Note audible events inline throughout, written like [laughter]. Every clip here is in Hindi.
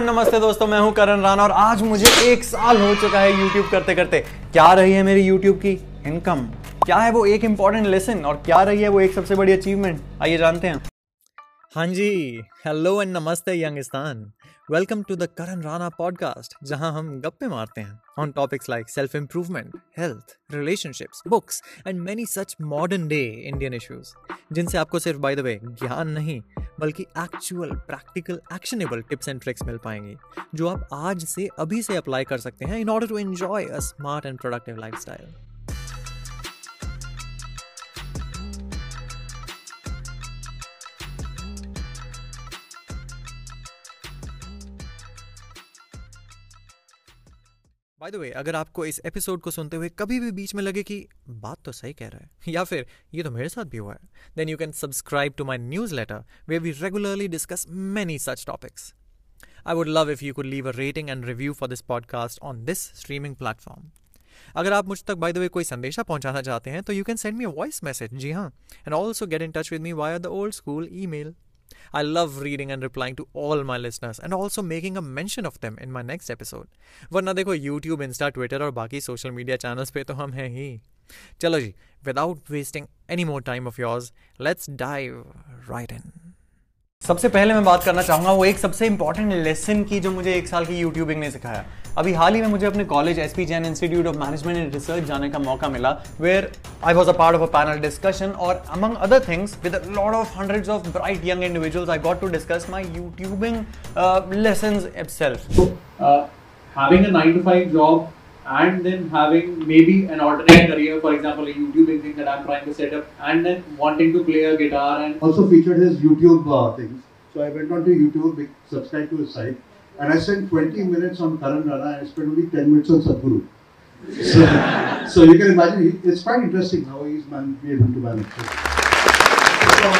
एंड नमस्ते दोस्तों, मैं हूँ करण राणा और आज मुझे एक साल हो चुका है यूट्यूब करते करते। क्या रही है मेरी यूट्यूब की इनकम क्या है वो एक इंपॉर्टेंट लेसन और क्या रही है वो एक सबसे बड़ी अचीवमेंट आइए जानते हैं। हाँ जी हेलो एंड नमस्ते Youngistan. Welcome to the Karan Rana podcast जहाँ हम गप्पे मारते हैं on topics like self improvement health relationships books and many such modern day Indian issues जिनसे आपको सिर्फ़ बाय द वे ज्ञान नहीं, बल्कि actual practical actionable tips and tricks मिल पाएँगी, जो आप आज से अभी से अप्लाई कर सकते हैं in order to enjoy a smart and productive lifestyle by the way अगर आपको इस एपिसोड को सुनते हुए कभी भी बीच में लगे कि बात तो सही कह रहा है, [laughs] या फिर ये तो मेरे साथ भी हुआ है then you can subscribe to my newsletter where we regularly discuss many such topics I would love if you could leave a rating and review for this podcast on this streaming platform अगर आप मुझ तक बाय द वे कोई संदेशा पहुंचाना चाहते हैं तो you can send me a voice message जी हाँ. And also get in touch with me via the old school email I love reading and replying to all my listeners and also making a mention of them in my next episode. वरना देखो YouTube, Insta, Twitter और बाकी सोशल मीडिया चैनल्स पे तो हम हैं ही चलो जी without wasting any more time of yours let's dive right in सबसे पहले मैं बात करना चाहूँगा वो एक सबसे इंपॉर्टेंट लेसन की जो मुझे एक साल की यूट्यूबिंग ने सिखाया अभी हाल ही में मुझे अपने college S P Jain institute of management and research जाने का मौका मिला where I was a part of a panel discussion और among other things with lot of hundreds of bright young individuals I got to discuss my YouTubing lesson itself. Uh, having a nine to five job and then having maybe an alternate career, for example, a YouTubing thing that I'm trying to set up, and then wanting to play a guitar and also featured his YouTube uh, things. So I went on to YouTube, subscribed to his site, and I spent 20 minutes on Karan Rana and I spent only 10 minutes on Sadhguru. So, so you can imagine, it's quite interesting how he's man, be able to manage. So,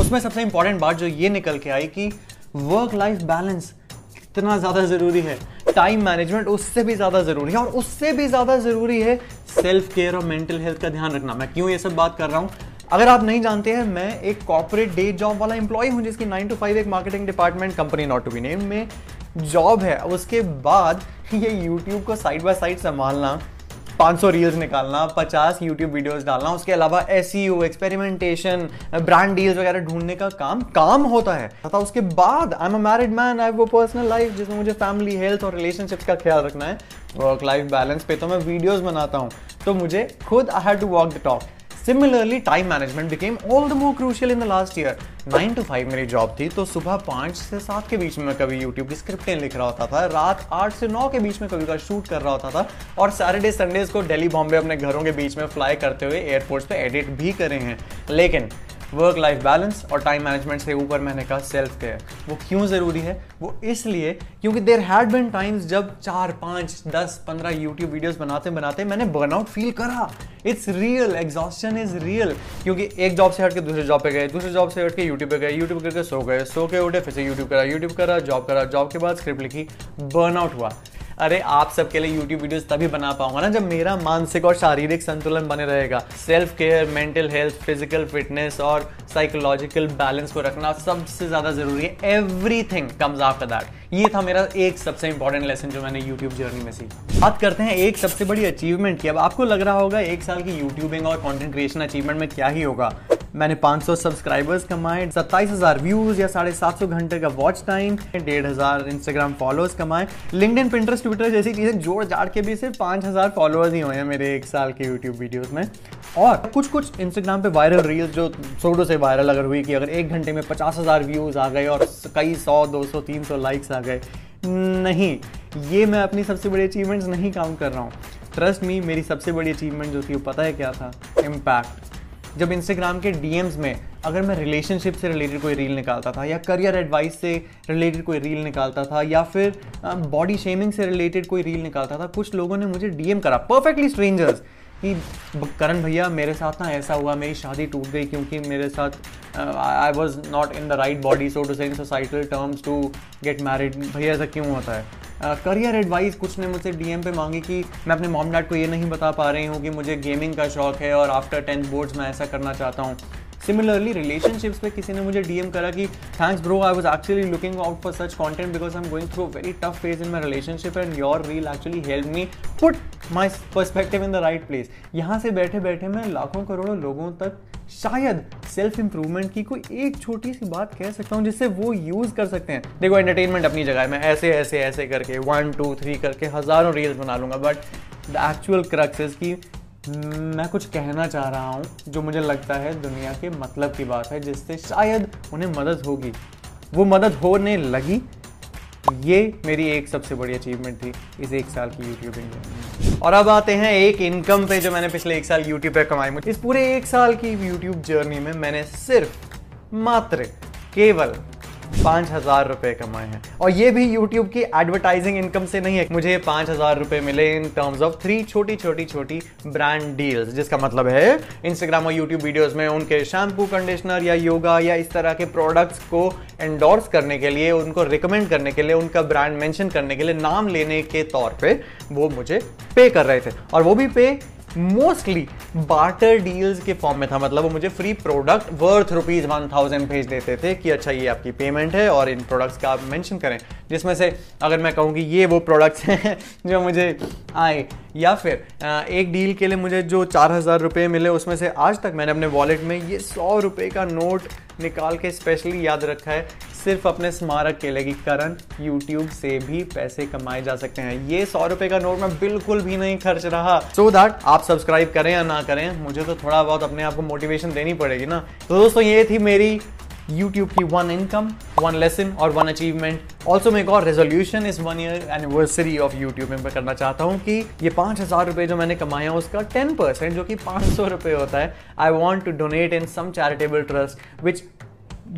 उसमें सबसे इंपॉर्टेंट बात जो ये निकल के आई कि वर्क लाइफ बैलेंस कितना ज़्यादा ज़रूरी है टाइम मैनेजमेंट उससे भी ज़्यादा ज़रूरी है और उससे भी ज़्यादा ज़रूरी है सेल्फ केयर और मेंटल हेल्थ का ध्यान रखना। मैं क्यों ये सब बात कर रहा हूँ? अगर आप नहीं जानते हैं, मैं एक कॉर्पोरेट डे जॉब वाला एम्प्लॉय हूँ जिसकी नाइन टू फाइव एक marketing department company not to be name में जॉब है। उसके बाद ये यूट्यूब को साइड बाय साइड संभालना 500 रील्स निकालना 50 यूट्यूब वीडियोस डालना, उसके अलावा एस एक्सपेरिमेंटेशन ब्रांड डील्स वगैरह ढूँढने का काम काम होता है। तथा उसके बाद I am a married man I वो पर्सनल लाइफ जिसमें मुझे फैमिली हेल्थ और रिलेशनशिप्स का ख्याल रखना है। वर्क लाइफ बैलेंस पे तो मैं वीडियोज़ बनाता हूँ तो मुझे खुद I have to walk the talk similarly time management became all the more crucial in the last year nine to five मेरी जॉब थी तो सुबह पाँच से सात के बीच में कभी यूट्यूब की स्क्रिप्टें लिख रहा होता था, रात आठ से नौ के बीच में कभी का शूट कर रहा होता था, और सैटरडे संडेज को डेली बॉम्बे अपने घरों के बीच में फ्लाई करते हुए एयरपोर्ट पर एडिट भी करे हैं। लेकिन वर्क लाइफ बैलेंस और टाइम मैनेजमेंट से ऊपर मैंने कहा सेल्फ केयर वो क्यों ज़रूरी है? वो इसलिए क्योंकि देर हैड बिन टाइम्स जब चार, पाँच, दस, पंद्रह यूट्यूब वीडियोज़ बनाते बनाते मैंने बर्नआउट फील करा. It's real exhaustion is real क्योंकि एक जॉब से हट के दूसरे जॉब पे गए, दूसरे जॉब से हट के यूट्यूब पे गए यूट्यूब करके सो गए, सो के उठे, फिर से यूट्यूब करा यूट्यूब करा जॉब करा जॉब के बाद स्क्रिप्ट लिखी बर्नआउट हुआ. अरे आप सबके लिए यूट्यूब वीडियोस तभी बना पाऊँगा ना जब मेरा मानसिक और शारीरिक संतुलन बने रहेगा। Self care mental health physical fitness और साइकोलॉजिकल बैलेंस को रखना सबसे ज़्यादा ज़रूरी है। Everything comes after that ये था मेरा एक सबसे इंपॉर्टेंट लेसन जो मैंने यूट्यूब जर्नी में सीखी। बात करते हैं एक सबसे बड़ी अचीवमेंट की। अब आपको लग रहा होगा एक साल की यूट्यूबिंग और कॉन्टेंट क्रिएशन अचीवमेंट में क्या ही होगा। मैंने 500 सब्सक्राइबर्स कमाए, सत्ताईस हज़ार व्यूज़ या साढ़े सात सौ घंटे का वॉच टाइम डेढ़ हज़ार इंस्टाग्राम फॉलोअर्स कमाए। लिंक इन पिंटरेस्ट ट्विटर जैसी चीज़ें जोड़ जाड़ के भी सिर्फ़ पाँच हज़ार फॉलोअर्स ही हुए हैं मेरे एक साल के यूट्यूब वीडियोज़ में। और कुछ कुछ इंस्टाग्राम पे वायरल रील्स जो सोडो से वायरल अगर हुई कि अगर एक घंटे में पचास हज़ार व्यूज़ आ गए और कई सौ, दो सौ, तीन सौ लाइक्स आ गए। नहीं, ये मैं अपनी सबसे बड़ी अचीवमेंट्स नहीं काउंट कर रहा हूँ। ट्रस्ट मी मेरी सबसे बड़ी अचीवमेंट जो थी वो पता है क्या था? इम्पैक्ट जब इंस्टाग्राम के डीएम्स में अगर मैं रिलेशनशिप से रिलेटेड कोई रील निकालता था या करियर एडवाइस से रिलेटेड कोई रील निकालता था या फिर बॉडी शेमिंग से रिलेटेड कोई रील निकालता था, कुछ लोगों ने मुझे डीएम करा। परफेक्टली स्ट्रेंजर्स कि करण भैया, मेरे साथ ना ऐसा हुआ, मेरी शादी टूट गई क्योंकि मेरे साथ I was not in the right body so to say in societal terms to get married भैया, ऐसा क्यों होता है? करियर uh, एडवाइस कुछ ने मुझसे डीएम पे मांगी कि मैं अपने मॉम डैड को ये नहीं बता पा रही हूँ कि मुझे गेमिंग का शौक है और आफ्टर टेंथ बोर्ड्स मैं ऐसा करना चाहता हूँ। सिमिलरली रिलेशनशिप्स पे किसी ने मुझे डीएम करा कि thanks bro I was actually looking out for such content because I am going through very tough phase in my relationship and your reel actually help me put my perspective in the right place यहाँ से बैठे बैठे मैं लाखों करोड़ों लोगों तक शायद सेल्फ इंप्रूवमेंट की कोई एक छोटी सी बात कह सकता हूँ जिससे वो यूज़ कर सकते हैं। देखो एंटरटेनमेंट अपनी जगह है। मैं ऐसे ऐसे ऐसे करके वन टू थ्री करके हज़ारों रील्स बना लूँगा बट द एक्चुअल क्रक्सेस की मैं कुछ कहना चाह रहा हूँ जो मुझे लगता है दुनिया के मतलब की बात है, जिससे शायद उन्हें मदद होगी। वो मदद होने लगी ये मेरी एक सबसे बड़ी अचीवमेंट थी इस एक साल की यूट्यूबिंग में। और अब आते हैं एक इनकम पे जो मैंने पिछले एक साल यूट्यूब पे कमाई इस पूरे एक साल की यूट्यूब जर्नी में मैंने सिर्फ़ मात्र केवल पाँच हज़ार रुपए कमाए हैं। और ये भी यूट्यूब की एडवर्टाइजिंग इनकम से नहीं है। मुझे पाँच हज़ार रुपए मिले इन टर्म्स ऑफ़ थ्री छोटी छोटी छोटी ब्रांड डील्स जिसका मतलब है इंस्टाग्राम और यूट्यूब वीडियोस में उनके शैम्पू कंडीशनर या योगा या इस तरह के प्रोडक्ट्स को एंडोर्स करने के लिए, उनको रिकमेंड करने के लिए, उनका ब्रांड मेंशन करने के लिए नाम लेने के तौर पे वो मुझे पे कर रहे थे। और वो भी पे मोस्टली बार्टर डील्स के फॉर्म में था। मतलब वो मुझे free product worth rupees one thousand भेज देते थे कि अच्छा ये आपकी पेमेंट है और इन प्रोडक्ट्स का आप मेंशन करें। जिसमें से अगर मैं कहूँ कि ये वो प्रोडक्ट्स हैं [laughs] जो मुझे आए। या फिर एक डील के लिए मुझे जो चार हज़ार रुपये मिले, उसमें से आज तक मैंने अपने वॉलेट में ये सौ रुपये का नोट निकाल के स्पेशली याद रखा है। सिर्फ़ अपने स्मारक के लिए कि करण यूट्यूब से भी पैसे कमाए जा सकते हैं। ये सौ रुपए का नोट मैं बिल्कुल भी नहीं खर्च रहा। सो so दैट आप सब्सक्राइब करें या ना करें, मुझे तो थोड़ा बहुत अपने आप को मोटिवेशन देनी पड़ेगी ना। तो दोस्तों, ये थी मेरी YouTube की वन इनकम वन लेसन और वन अचीवमेंट ऑल्सो मैं एक और रेजोल्यूशन इस one year anniversary of YouTube में करना चाहता हूँ कि ये पाँच हज़ार रुपए जो मैंने कमाया उसका टेन परसेंट जो कि पाँच सौ रुपए होता है I want to donate in some charitable trust which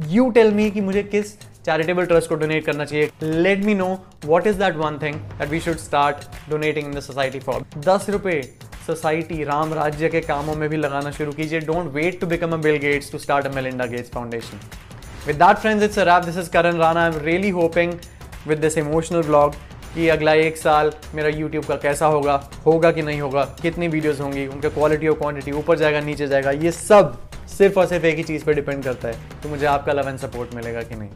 you tell me कि मुझे किस चैरिटेबल ट्रस्ट को डोनेट करना चाहिए. Let me know what is that one thing that we should start donating in the society for दस रुपये सोसाइटी राम राज्य के कामों में भी लगाना शुरू कीजिए. Don't wait to become a Bill Gates to start a Melinda Gates Foundation with that friends it's wrap this is Karan Rana I am really hoping with this emotional blog कि अगला एक साल मेरा यूट्यूब का कैसा होगा होगा कि नहीं होगा, कितनी वीडियोस होंगी, उनका क्वालिटी और क्वांटिटी ऊपर जाएगा, नीचे जाएगा, ये सब सिर्फ़ और सिर्फ़ एक ही चीज़ पर डिपेंड करता है कि मुझे आपका लव एंड सपोर्ट मिलेगा कि नहीं।